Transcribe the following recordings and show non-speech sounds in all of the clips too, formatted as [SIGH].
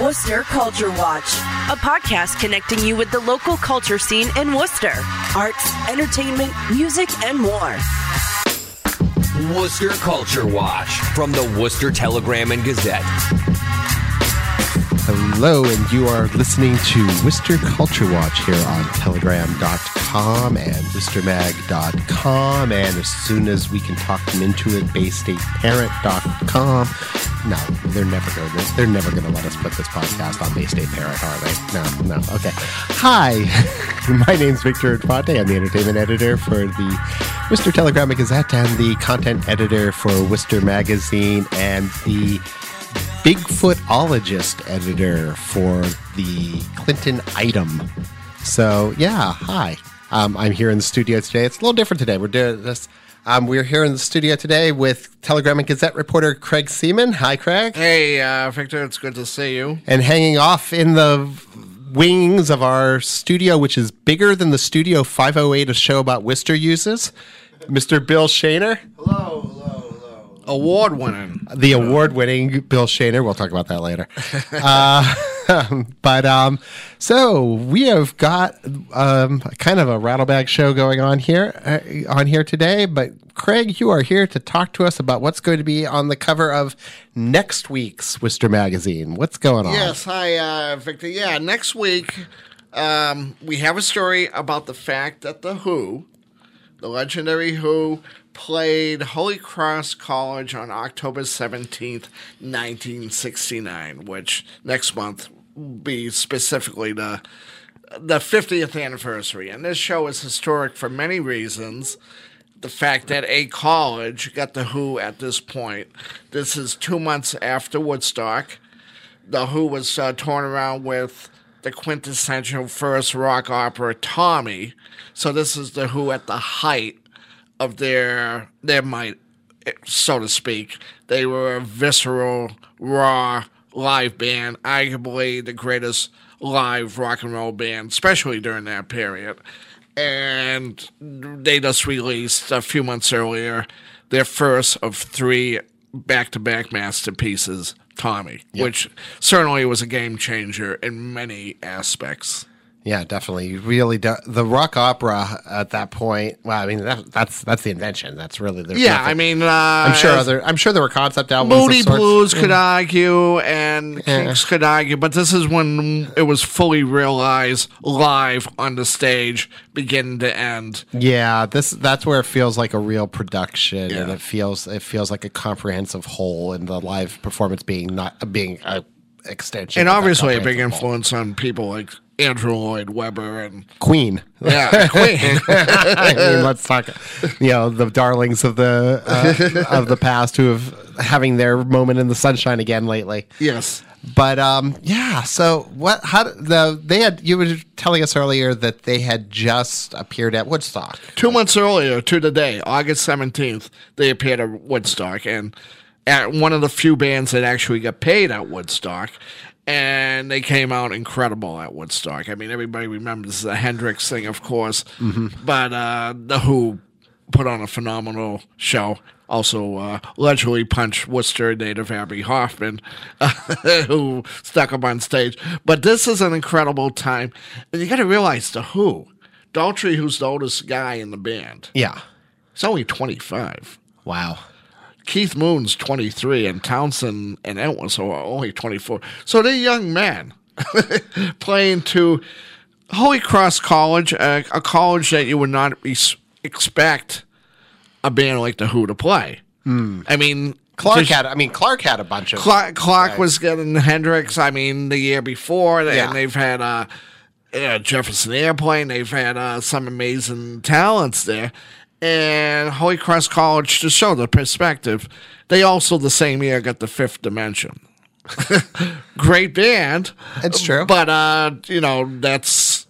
Worcester Culture Watch, a podcast connecting you with the local culture scene in Worcester. Arts, entertainment, music, and more. Worcester Culture Watch from the Worcester Telegram and Gazette. Hello, and you are listening to Worcester Culture Watch here on Telegram.com and WorcesterMag.com. And as soon as we can talk them into it, BayStateParent.com. No, they're never going to. They're never going to let us put this podcast on Bay State Parent, are they? No, no. Okay. Hi, [LAUGHS] my name's Victor Infante. I'm the entertainment editor for the Worcester Telegram Gazette and the content editor for Worcester Magazine and the Bigfootologist editor for the Clinton Item. So yeah, hi. Um, I'm here in the studio today. It's a little different today. We're doing this. Um, we're here in the studio today with Telegram and Gazette reporter Craig Semon. Hi, Craig. Hey, uh, Victor, it's good to see you. And hanging off in the wings of our studio, which is bigger than the Studio 508, a show about Worcester uses, Mr. Bill Shaner. Hello, hello, hello. Award winning. the award-winning Bill Shaner. We'll talk about that later. [LAUGHS] uh, [LAUGHS] but um, so we have got um, kind of a rattlebag show going on here uh, on here today. But Craig, you are here to talk to us about what's going to be on the cover of next week's Worcester magazine. What's going on? Yes, hi, uh, Victor. Yeah, next week um, we have a story about the fact that the Who, the legendary Who, played Holy Cross College on October 17th, 1969, which next month will be specifically the the 50th anniversary. And this show is historic for many reasons. The fact that a college got the Who at this point. This is two months after Woodstock. The Who was uh, torn around with the quintessential first rock opera, Tommy. So this is the Who at the height of their their might, so to speak. They were a visceral, raw live band, arguably the greatest live rock and roll band, especially during that period. And they just released a few months earlier their first of three back to back masterpieces, Tommy, which certainly was a game changer in many aspects. Yeah, definitely. You Really, do- the rock opera at that point. Well, I mean, that, that's that's the invention. That's really the Yeah, I mean, uh, I'm sure other. I'm sure there were concept albums. Moody. Blues could argue, and Kinks could argue, but this is when it was fully realized live on the stage, beginning to end. Yeah, this that's where it feels like a real production, and it feels it feels like a comprehensive whole, and the live performance being not being a extension, And obviously, a big influence on people like Andrew Lloyd Webber and Queen. yeah, [LAUGHS] Queen. I mean, let's talk. You know, the darlings of the uh, of the past who have having their moment in the sunshine again lately. yes. But um, yeah. So what? How the they had? You were telling us earlier that they had just appeared at Woodstock. Two months earlier to the day, August 17th, they appeared at Woodstock and at one of the few bands that actually got paid at Woodstock. And they came out incredible at Woodstock. I mean, everybody remembers the Hendrix thing, of course, but uh, the Who put on a phenomenal show. Also, uh, allegedly punched Worcester native Abbie Hoffman, [LAUGHS] who stuck up on stage. But this is an incredible time. And you got to realize the Who, Daltrey, who's the oldest guy in the band, Yeah. he's only 25. Wow. Keith Moon's 23, and Townshend and Entwistle are only 24. So they're young men [LAUGHS] playing to Holy Cross College, a, a college that you would not ex- expect a band like The Who to play. I mean, Clark had. I mean, Clark had a bunch of. Clark, Clark was getting Hendrix. I mean, the year before, and Yeah. they've had uh, uh, Jefferson Airplane. They've had uh, some amazing talents there. And Holy Cross College, to show the perspective, they also the same year got the Fifth Dimension. [LAUGHS] Great band. It's true. But uh, you know, that's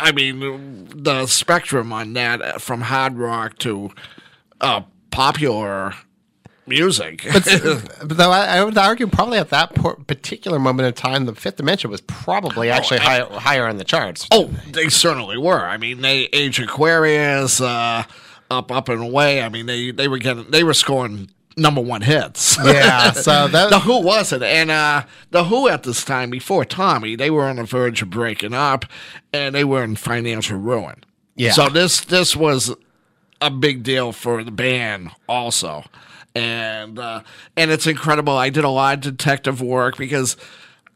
I mean, the spectrum on that uh, from hard rock to uh, popular music. But [LAUGHS] though I, I would argue, probably at that particular moment in time, the Fifth Dimension was probably actually I- higher, higher on the charts. oh, they certainly were. I mean, they Age Aquarius, uh, up, up and away. I mean, they they were getting they were scoring number one hits. Yeah, so [LAUGHS] that- the Who was it, and uh, the Who at this time before Tommy, they were on the verge of breaking up, and they were in financial ruin. Yeah. So this this was a big deal for the band also, and uh, and it's incredible. I did a lot of detective work because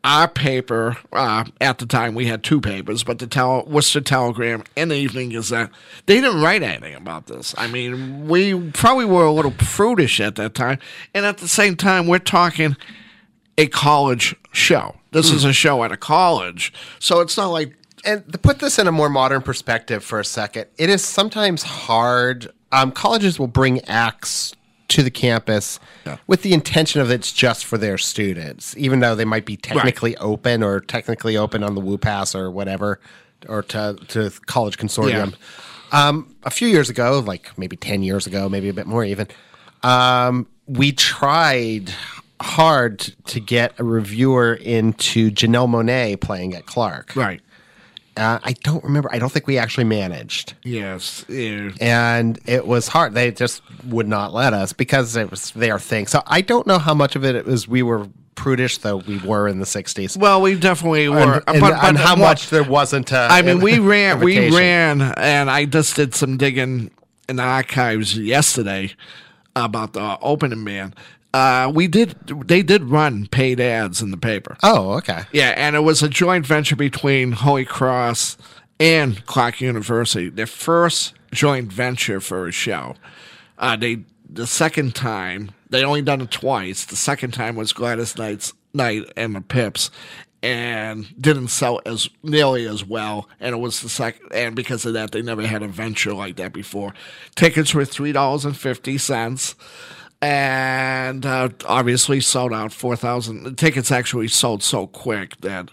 our paper uh, at the time we had two papers, but the Tel- Worcester Telegram and the Evening Gazette they didn't write anything about this. I mean, we probably were a little prudish at that time, and at the same time, we're talking a college show. This is a show at a college, so it's not like and to put this in a more modern perspective for a second, it is sometimes hard. Um, colleges will bring acts to the campus with the intention of it's just for their students, even though they might be technically open or technically open on the Woo Pass or whatever, or to to college consortium. Um, a few years ago, like maybe ten years ago, maybe a bit more even, um, we tried hard to get a reviewer into Janelle Monáe playing at Clark. right. Uh, I don't remember. I don't think we actually managed, Yes. And it was hard. They just would not let us because it was their thing. So I don't know how much of it was we were prudish, though we were in the '60s, Well, we definitely were, and, and- but, and how what- much there wasn't. Uh, I mean, we [LAUGHS] ran, we ran, and I just did some digging in the archives yesterday about the opening man. Uh, we did, they did run paid ads in the paper. Oh, okay. Yeah, and it was a joint venture between Holy Cross and Clark University. Their first joint venture for a show. Uh, they the second time they only done it twice. The second time was Gladys Knight's Night and the Pips, and didn't sell as nearly as well. And it was the second, and because of that, they never had a venture like that before. Tickets were three dollars and fifty cents and uh, obviously sold out 4,000. The tickets actually sold so quick that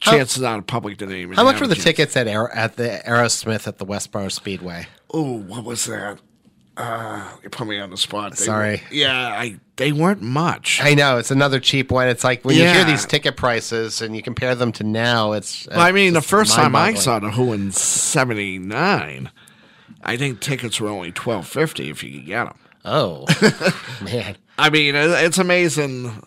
chances are the public didn't even. How much were the chance. tickets at Aer- at the Aerosmith at the Westboro Speedway? Oh, what was that? Uh, you put me on the spot. They Sorry. yeah, I they weren't much. I know it's another cheap one. It's like when you hear these ticket prices and you compare them to now. It's. Well, I mean, the first time I saw the Who in '79, I think tickets were only twelve fifty if you could get them. Oh [LAUGHS] man. I mean, it's amazing,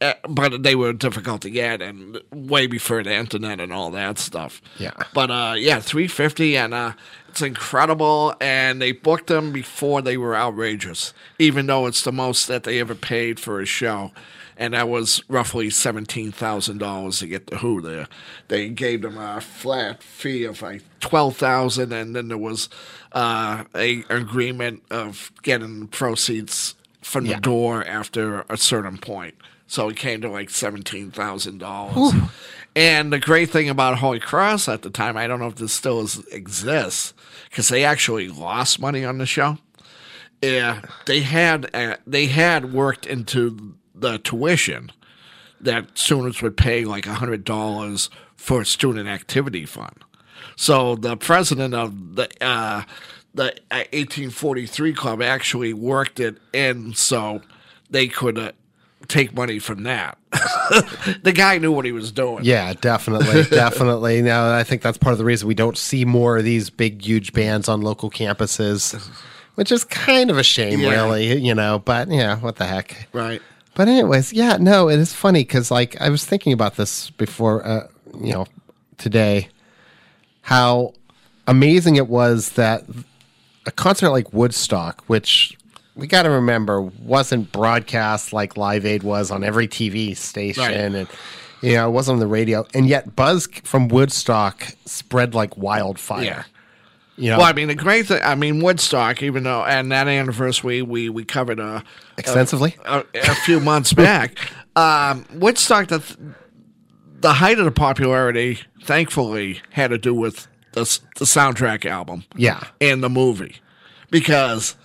uh, but they were difficult to get, and way before the internet and all that stuff. Yeah. But uh, yeah, three fifty, and uh, it's incredible. And they booked them before they were outrageous, even though it's the most that they ever paid for a show. And that was roughly seventeen thousand dollars to get the Who there. They gave them a flat fee of like twelve thousand, and then there was uh, a agreement of getting proceeds from the door after a certain point. So it came to like seventeen thousand dollars. And the great thing about Holy Cross at the time, I don't know if this still is, exists, because they actually lost money on the show. Yeah, they had uh, they had worked into the tuition that students would pay like hundred dollars for a student activity fund. So the president of the uh, the uh, 1843 club actually worked it in so they could uh, take money from that. [LAUGHS] the guy knew what he was doing. Yeah, definitely, [LAUGHS] definitely. Now, I think that's part of the reason we don't see more of these big, huge bands on local campuses, which is kind of a shame, Yeah. really. You know, but yeah, what the heck. Right. But anyways, yeah, no, it is funny because like I was thinking about this before, uh, you know, today, how amazing it was that a concert like Woodstock, which we got to remember wasn't broadcast like Live Aid was on every TV station, Right. and you know, it wasn't on the radio, and yet buzz from Woodstock spread like wildfire. Yeah. Know, Well, I mean, the great thing, I mean, Woodstock, even though, and that anniversary we, we covered a, extensively. a, a few months [LAUGHS] back. Um, Woodstock, the, the height of the popularity, thankfully, had to do with the, the soundtrack album. Yeah. And the movie. Because,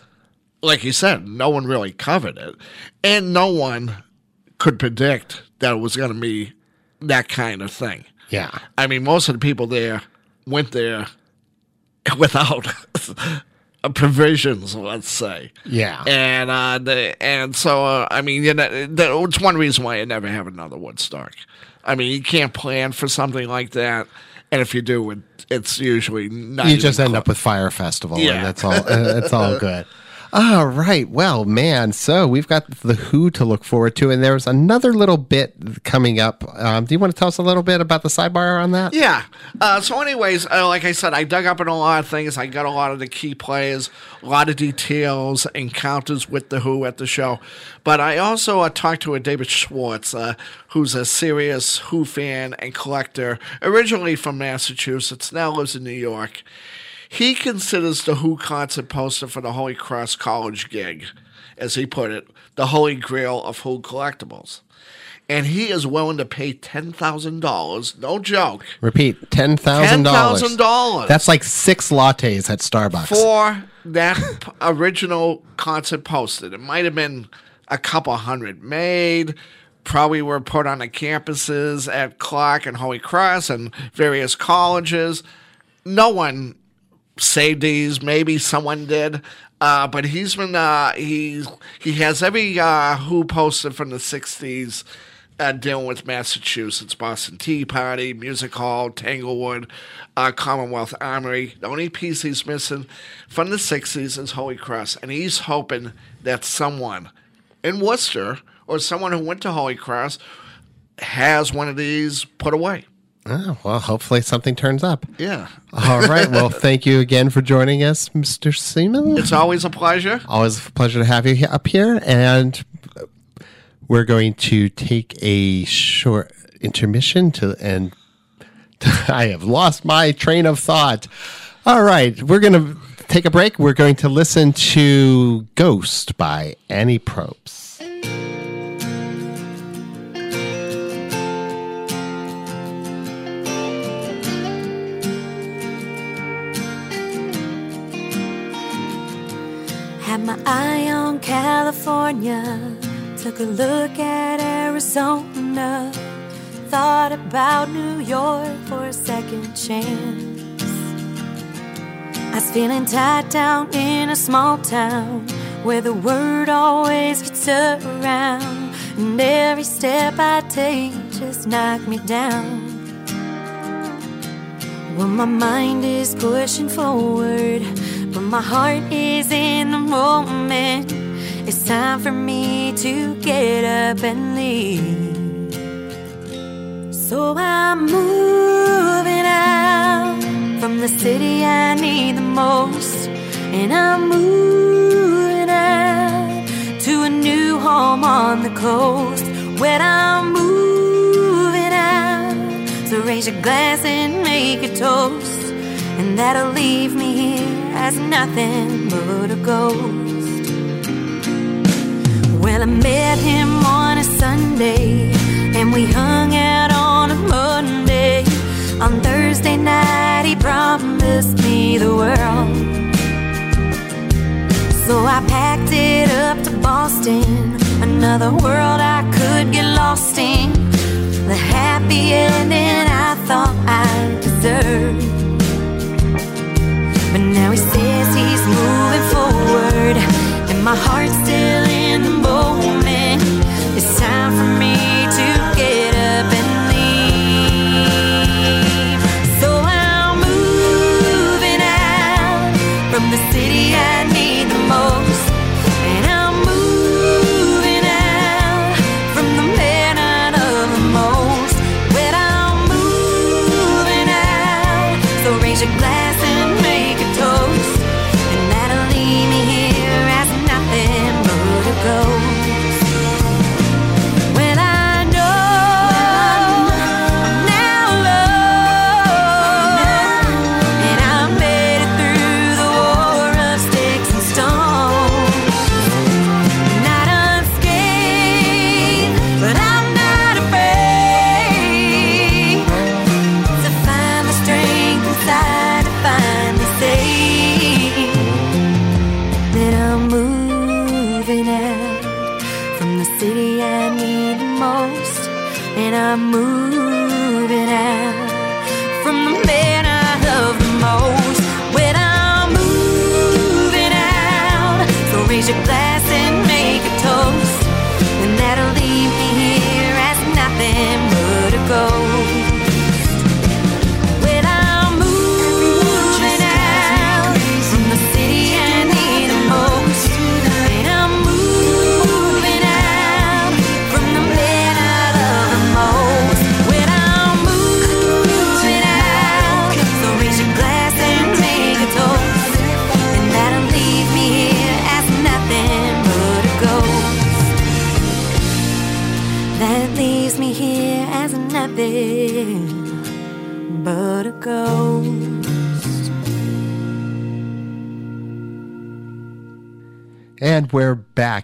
like you said, no one really covered it. And no one could predict that it was going to be that kind of thing. yeah. I mean, most of the people there went there [LAUGHS] without [LAUGHS] provisions, let's say. Yeah. And uh, the, and so uh, I mean, you know, it's one reason why you never have another Woodstock. I mean, you can't plan for something like that, and if you do, it, it's usually not. you just end close. up with Fyre Festival, Yeah. and that's all. [LAUGHS] uh, it's all good. All right. Well, man. So we've got the Who to look forward to, and there's another little bit coming up. Um, do you want to tell us a little bit about the sidebar on that? Yeah. Uh, so, anyways, uh, like I said, I dug up in a lot of things. I got a lot of the key players, a lot of details, encounters with the Who at the show. But I also uh, talked to a David Schwartz, uh, who's a serious Who fan and collector, originally from Massachusetts, now lives in New York. He considers the Who concert poster for the Holy Cross College gig, as he put it, the holy grail of Who collectibles. And he is willing to pay $10,000, no joke, Repeat ten thousand dollars. $10,000 That's like six lattes at Starbucks. for that [LAUGHS] original concert poster. It might have been a couple hundred made. Probably were put on the campuses at Clark and Holy Cross and various colleges. No one saved these. Maybe someone did. Uh, but he's been uh, he he has every uh, Who posted from the '60s uh, dealing with Massachusetts, Boston Tea Party, Music Hall, Tanglewood, uh, Commonwealth Armory. The only piece he's missing from the '60s is Holy Cross, and he's hoping that someone in Worcester or someone who went to Holy Cross has one of these put away. Oh, well, hopefully something turns up. Yeah, All right. [LAUGHS] Well, thank you again for joining us, Mr. Semon. it's always a pleasure. Always a pleasure to have you up here. And we're going to take a short intermission to and [LAUGHS] I have lost my train of thought. All right, we're going to take a break. We're going to listen to Ghost by Annie Brobst. My eye on California, took a look at Arizona, thought about New York for a second chance. I was feeling tied down in a small town where the word always gets around, and every step I take just knocked me down. Well, my mind is pushing forward, but my heart is in the moment. It's time for me to get up and leave. So I'm moving out from the city I need the most, and I'm moving out to a new home on the coast where I'm moving out. So raise your glass and make a toast, and that'll leave me here as nothing but a ghost. Well, I met him on a Sunday, and we hung out on a Monday. On Thursday night, he promised me the world. So I packed it up to Boston, another world I could get lost in. The happy ending I thought I deserved. And my heart's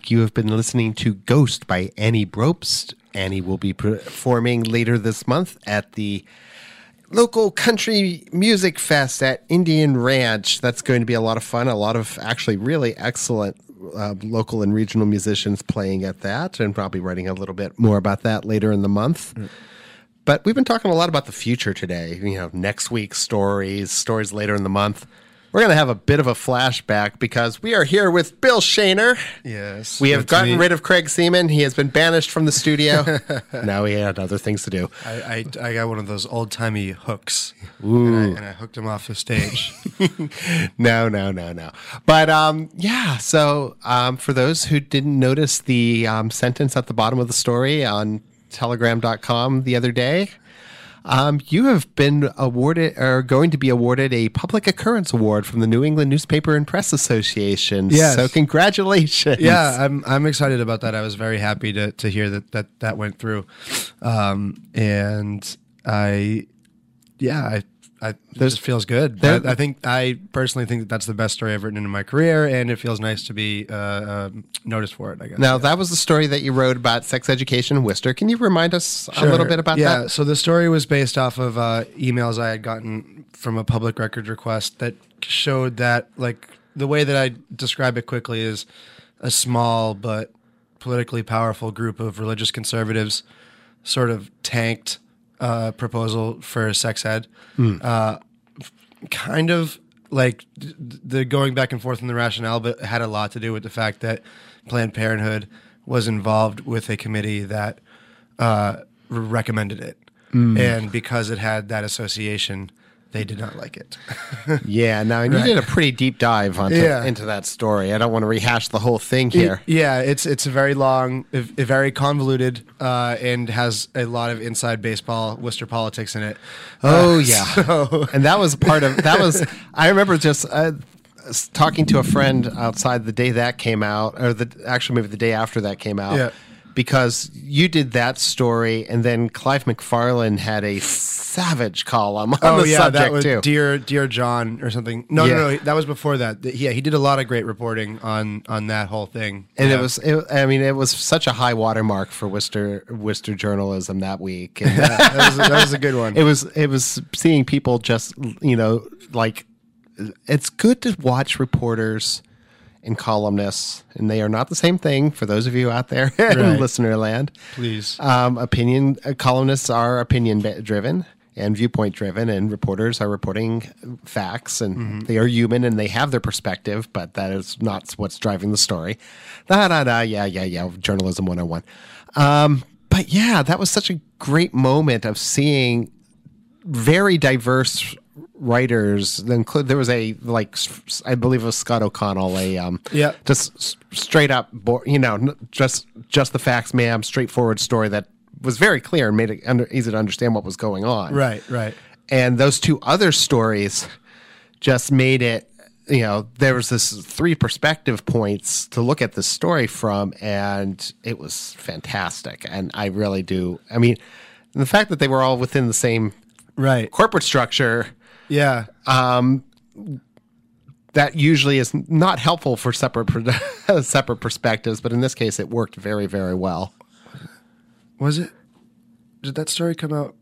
You have been listening to Ghost by Annie Brobst. Annie will be performing later this month at the local country music fest at Indian Ranch. That's going to be a lot of fun. A lot of actually really excellent uh, local and regional musicians playing at that, and probably writing a little bit more about that later in the month. But we've been talking a lot about the future today. You know, next week's stories, stories later in the month. We're going to have a bit of a flashback because we are here with Bill Shaner. Yes. We have gotten me. rid of Craig Semon. He has been banished from the studio. [LAUGHS] now he had other things to do. I, I, I got one of those old timey hooks. And I, and I hooked him off the stage. [LAUGHS] no, no, no, no. But um, yeah, so um, for those who didn't notice the um, sentence at the bottom of the story on telegram.com the other day, um, you have been awarded or going to be awarded a Publick Occurrence award from the New England Newspaper and Press Association. Yes. So congratulations. yeah, I'm I'm excited about that. I was very happy to to hear that that that went through, um, and I, yeah, I. I, this feels good. there- I, I think I personally think that that's the best story I've written in my career, and it feels nice to be uh, um noticed for it. I guess. Now, that was the story that you wrote about sex education in Worcester. Can you remind us a little bit about yeah, that? Yeah. So the story was based off of uh, emails I had gotten from a public record request that showed that, like, the way that I describe it quickly is a small but politically powerful group of religious conservatives sort of tanked uh, proposal for sex ed. Uh, kind of like the going back and forth in the rationale, but had a lot to do with the fact that Planned Parenthood was involved with a committee that uh, recommended it, and because it had that association, they did not like it. [LAUGHS] Yeah, no, and you did a pretty deep dive onto, Yeah. into that story. I don't want to rehash the whole thing here. Yeah, it's it's a very long, a, a very convoluted, uh, and has a lot of inside baseball Worcester politics in it. Oh Uh, [LAUGHS] yeah, so- and that was part of that was. [LAUGHS] I remember just uh, talking to a friend outside the day that came out, or the actually maybe the day after that came out. Yeah. Because you did that story, and then Clive McFarlane had a savage column on Oh the yeah, subject that was too. dear dear John or something. No, Yeah. no, no, that was before that. Yeah, he did a lot of great reporting on on that whole thing. and Yeah. it was, it, I mean, it was such a high watermark for Worcester Worcester journalism that week. And, [LAUGHS] that was that was a good one. [LAUGHS] it was it was seeing people just you know like it's good to watch reporters and columnists and they are not the same thing for those of you out there [LAUGHS] in Right. listener land Please. um, opinion uh, columnists are opinion driven and viewpoint driven and reporters are reporting facts and they are human and they have their perspective but that is not what's driving the story da da da yeah yeah yeah journalism 101 um, but yeah that was such a great moment of seeing very diverse writers. Include there was a like I believe it was Scott O'Connell, a um, Yeah. just straight up, you know, just just the facts, ma'am, straightforward story that was very clear and made it under, easy to understand what was going on. right, right. And those two other stories just made it. You know, there was this three perspective points to look at this story from, and it was fantastic. And I really do. I mean, the fact that they were all within the same Right. corporate structure Yeah. Um, that usually is not helpful for separate [LAUGHS] separate perspectives, but in this case, it worked very very well. Was it? Did that story come out?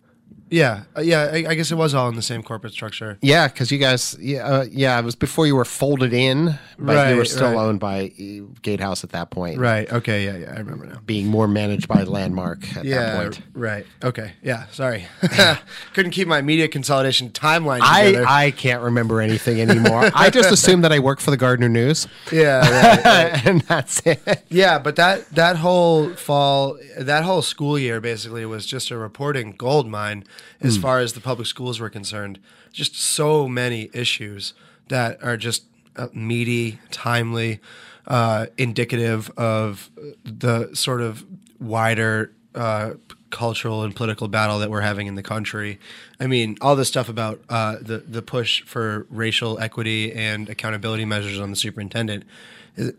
Yeah, uh, yeah. I, I guess it was all in the same corporate structure. Yeah, because you guys, yeah, uh, yeah, it was before you were folded in, but you were still right. owned by uh, Gatehouse at that point, Right. Okay. Yeah. Yeah. I remember now. Being more managed by Landmark at that Yeah. point. Right. Okay. Yeah. Sorry. [LAUGHS] Couldn't keep my media consolidation timeline I, together. I can't remember anything anymore. I just assumed that I work for the Gardner News, yeah. Right, [LAUGHS] right. and that's it. Yeah, but that that whole fall, that whole school year basically was just a reporting gold mine as far as the public schools were concerned. Just so many issues that are just uh, meaty, timely, uh, indicative of the sort of wider uh, cultural and political battle that we're having in the country. I mean, all this stuff about uh, the the push for racial equity and accountability measures on the superintendent,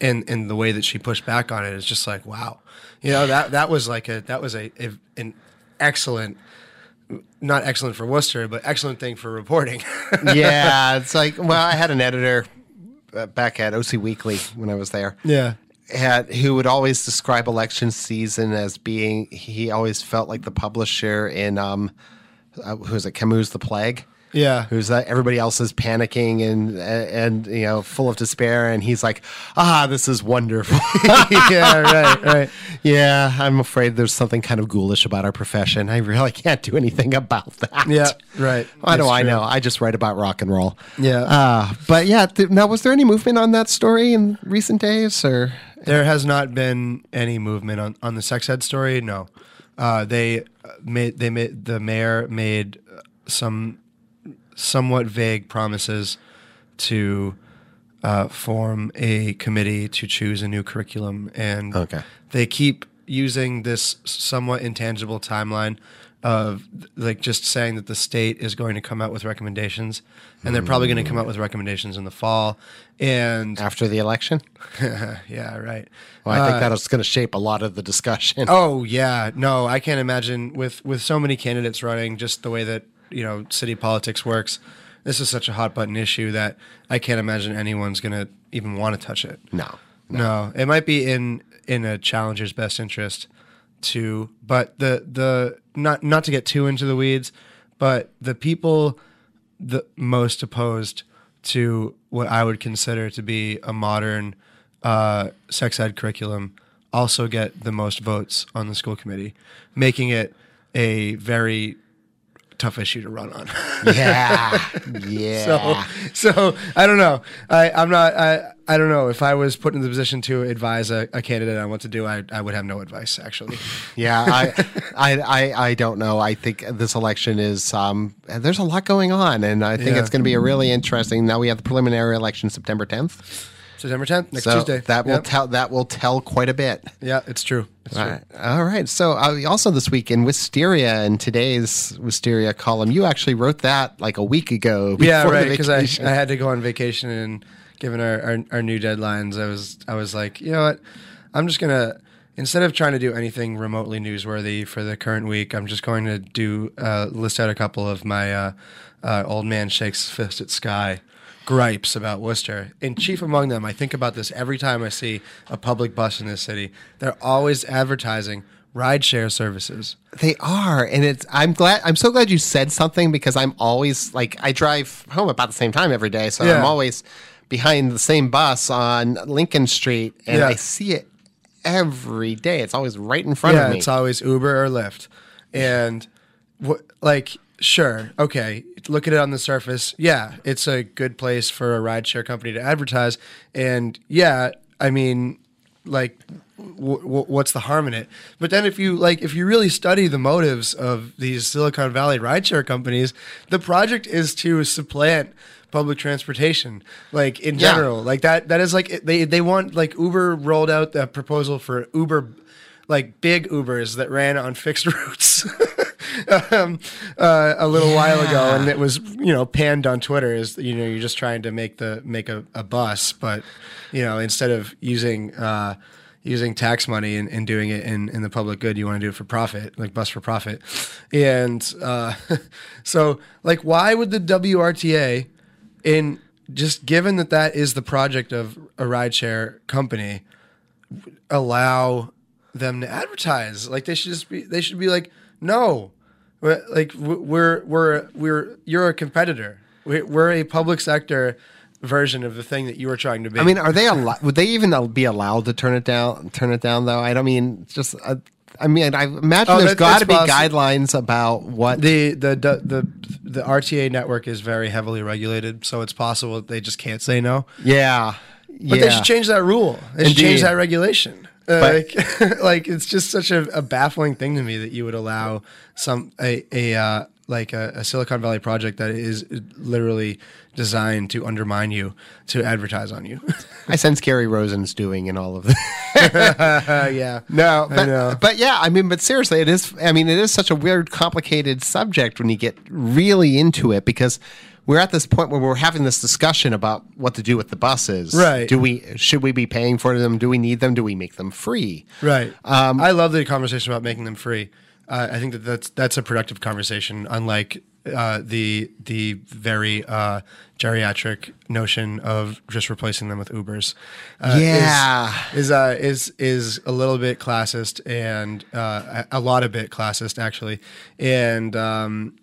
and and the way that she pushed back on it is just like wow, you know that that was like a that was a, a an excellent. Not excellent for Worcester, but excellent thing for reporting. [LAUGHS] yeah, it's like well, I had an editor uh, back at OC Weekly when I was there. yeah, Had who would always describe election season as being he always felt like the publisher in um, uh, who is it Camus' The Plague. Yeah, Who's that? Everybody else is panicking and and you know full of despair, and he's like, "Ah, this is wonderful." [LAUGHS] yeah, right, right. yeah, I'm afraid there's something kind of ghoulish about our profession. I really can't do anything about that. Yeah, right. Why [LAUGHS] do I know? I just write about rock and roll. Yeah. Uh, but yeah, th- now was there any movement on that story in recent days or? There has not been any movement on, on the sex ed story. No, uh, they uh, made they made the mayor made uh, some somewhat vague promises to uh, form a committee to choose a new curriculum, and Okay. they keep using this somewhat intangible timeline of like just saying that the state is going to come out with recommendations, and they're probably going to come out with recommendations in the fall, and After the election? [LAUGHS] yeah, right. Well, I think Uh, that's going to shape a lot of the discussion. Oh yeah, no, I can't imagine with with so many candidates running, just the way that you know city politics works. This is such a hot button issue that I can't imagine anyone's gonna even want to touch it. No. No, it might be in in a challenger's best interest to, but the the not not to get too into the weeds, but the people the most opposed to what I would consider to be a modern uh, sex ed curriculum also get the most votes on the school committee, making it a very tough issue to run on. [LAUGHS] Yeah. [LAUGHS] yeah. So, so I don't know. I, I'm not. I, I don't know if I was put in the position to advise a, a candidate on what to do. I, I would have no advice actually. [LAUGHS] Yeah, I, I, I, I don't know. I think this election is um, there's a lot going on, and I think Yeah. it's going to be a really interesting. Now we have the preliminary election September 10th, September 10th, next so Tuesday. that will Yep. tell that will tell quite a bit. Yeah, it's true. It's All true. right. All right. So uh, also this week in Worcesteria, in today's Worcesteria column, you actually wrote that like a week ago. Yeah, right. Because I. I had to go on vacation and given our, our our new deadlines, I was I was like, you know what, I'm just gonna instead of trying to do anything remotely newsworthy for the current week, I'm just going to do uh, list out a couple of my uh, uh, old man shakes fist at sky gripes about Worcester. And chief among them, I think about this every time I see a public bus in this city. They're always advertising rideshare services. They are, and it's. I'm glad. I'm so glad you said something because I'm always like I drive home about the same time every day, so Yeah. I'm always behind the same bus on Lincoln Street, and Yeah. I see it every day. It's always right in front yeah, of me. it's always Uber or Lyft, and what like sure, okay, look at it on the surface. Yeah, it's a good place for a rideshare company to advertise, and yeah, I mean, like, w- w- what's the harm in it? But then if you like, if you really study the motives of these Silicon Valley rideshare companies, the project is to supplant public transportation like in Yeah. general like that that is like they they want like uber rolled out the proposal for uber like big ubers that ran on fixed [LAUGHS] routes [LAUGHS] um, uh, a little while ago and it was you know panned on twitter as you know you're just trying to make the make a, a bus but you know instead of using uh using tax money and, and doing it in, in the public good you want to do it for profit like bus for profit and uh, [LAUGHS] so like why would the wrta in just given that that is the project of a rideshare company, allow them to advertise. Like they should just be. They should be like, no, we're, like we're we're we're you're a competitor. We're, we're a public sector version of the thing that you were trying to be. I mean, are they allowed? Would they even be allowed to turn it down? Turn it down, though. I don't mean just. Uh, I mean, I imagine Oh, there's got to be possi- guidelines about what. the the the the the RTA network is very heavily regulated, so it's possible they just can't say no. yeah, But yeah. they should change that rule. They should Indeed. change that regulation. Like, [LAUGHS] like it's just such a, a baffling thing to me that you would allow some a a uh, like a, a Silicon Valley project that is literally designed to undermine you to advertise on you. [LAUGHS] I sense Gary Rosen's doing in all of this. [LAUGHS] yeah. No, I but, know. but yeah, I mean, but seriously, it is. I mean, it is such a weird, complicated subject when you get really into it because we're at this point where we're having this discussion about what to do with the buses. Right. Do we should we be paying for them? Do we need them? Do we make them free? Right. Um, I love the conversation about making them free. Uh, I think that that's that's a productive conversation, unlike uh, the the very uh, geriatric notion of just replacing them with Ubers. Uh, Yeah. is is, uh, is is a little bit classist and uh, a lot of bit classist actually, and um,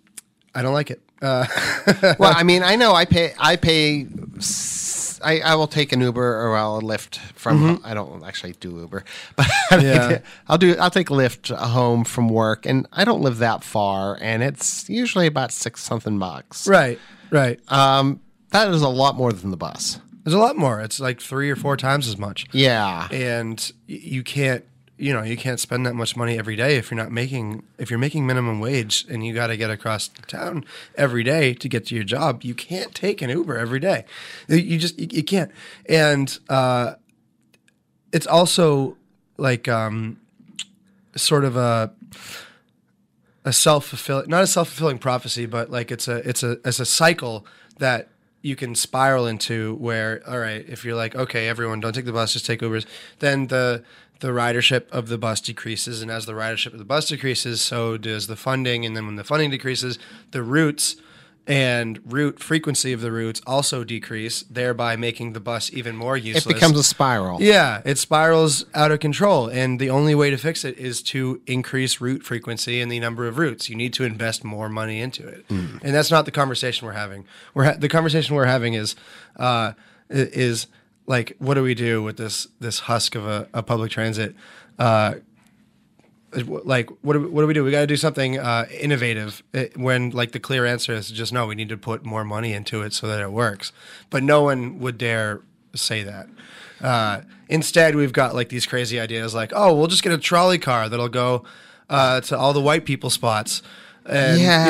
I don't like it. Uh, [LAUGHS] well, I mean, I know I pay. I pay. s- I, I will take an Uber or I'll Lyft from. I don't actually do Uber, [LAUGHS] but Yeah. I'll do. I'll take Lyft home from work, and I don't live that far, and it's usually about six something bucks. right. Right. Um, that is a lot more than the bus. There's a lot more. It's like three or four times as much. Yeah. and y- you can't you know you can't spend that much money every day if you're not making if you're making minimum wage and you got to get across town every day to get to your job you can't take an uber every day. You just you, you can't. And uh it's also like um sort of a a self-fulfilling not a self-fulfilling prophecy but like it's a it's a it's a cycle that you can spiral into where all right if you're like okay everyone don't take the bus just take ubers then the the ridership of the bus decreases and as the ridership of the bus decreases so does the funding and then when the funding decreases the routes and route frequency of the routes also decrease thereby making the bus even more useless. It becomes a spiral. yeah, it spirals out of control, and the only way to fix it is to increase route frequency and the number of routes. You need to invest more money into it, and that's not the conversation we're having. We're ha- the conversation we're having is uh, is like, what do we do with this this husk of a, a public transit? Uh, like what do we, what do we do? We got to do something uh, innovative. It, when like the clear answer is just no, we need to put more money into it so that it works. But no one would dare say that. Uh, instead, we've got like these crazy ideas, like oh, we'll just get a trolley car that'll go uh, to all the white people spots. And, Yeah.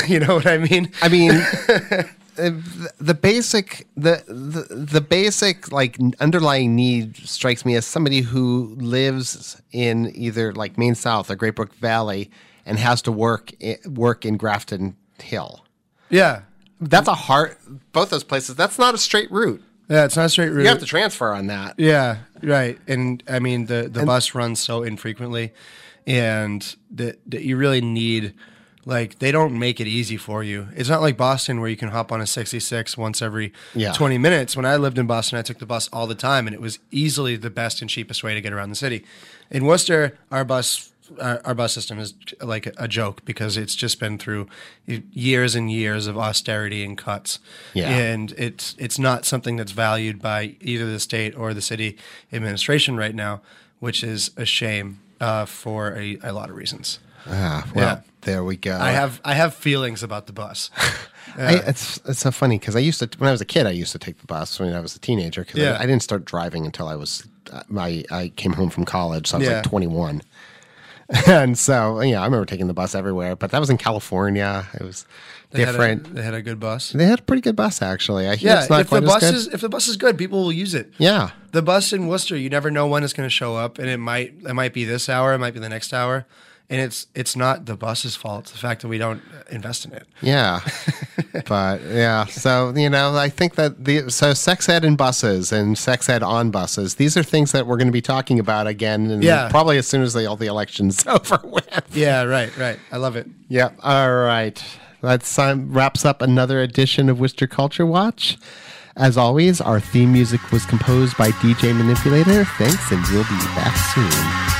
yeah, [LAUGHS] you know what I mean. I mean, [LAUGHS] the, the basic the, the the basic like underlying need strikes me as somebody who lives in either like Main South or Great Brook Valley and has to work work in Grafton Hill. Yeah, That's a hard both those places. That's not a straight route. yeah, it's not a straight route. You have to transfer on that. Yeah, right. And I mean, the the bus runs so infrequently, and that that you really need. Like they don't make it easy for you. It's not like Boston where you can hop on a 66 once every Yeah. 20 minutes. When I lived in Boston, I took the bus all the time, and it was easily the best and cheapest way to get around the city. In Worcester, our bus our, our bus system is like a joke because it's just been through years and years of austerity and cuts. Yeah. And it's it's not something that's valued by either the state or the city administration right now, which is a shame uh, for a, a lot of reasons. Ah, well, Yeah. there we go. I have I have feelings about the bus. [LAUGHS] I, it's it's so funny because I used to when I was a kid I used to take the bus when I was a teenager because Yeah. I, I didn't start driving until I was uh, my I came home from college so I was Yeah. like 21 [LAUGHS] and so yeah I remember taking the bus everywhere but that was in California it was They had a- different they had a good bus. they had a pretty good bus actually I hear Yeah, it's not if the bus is if the bus is good, people will use it. yeah The bus in Worcester, you never know when it's going to show up, and it might it might be this hour, it might be the next hour, and it's it's not the bus's fault. It's the fact that we don't invest in it. yeah [LAUGHS] but yeah so you know I think that the so sex ed in buses and sex ed on buses these are things that we're going to be talking about again and Yeah. probably as soon as the, all the elections [LAUGHS] over with Yeah, right, right. I love it. Yeah. All right. That um, wraps up another edition of Worcester Culture Watch. As always, our theme music was composed by DJ Manipulator. Thanks, and we'll be back soon.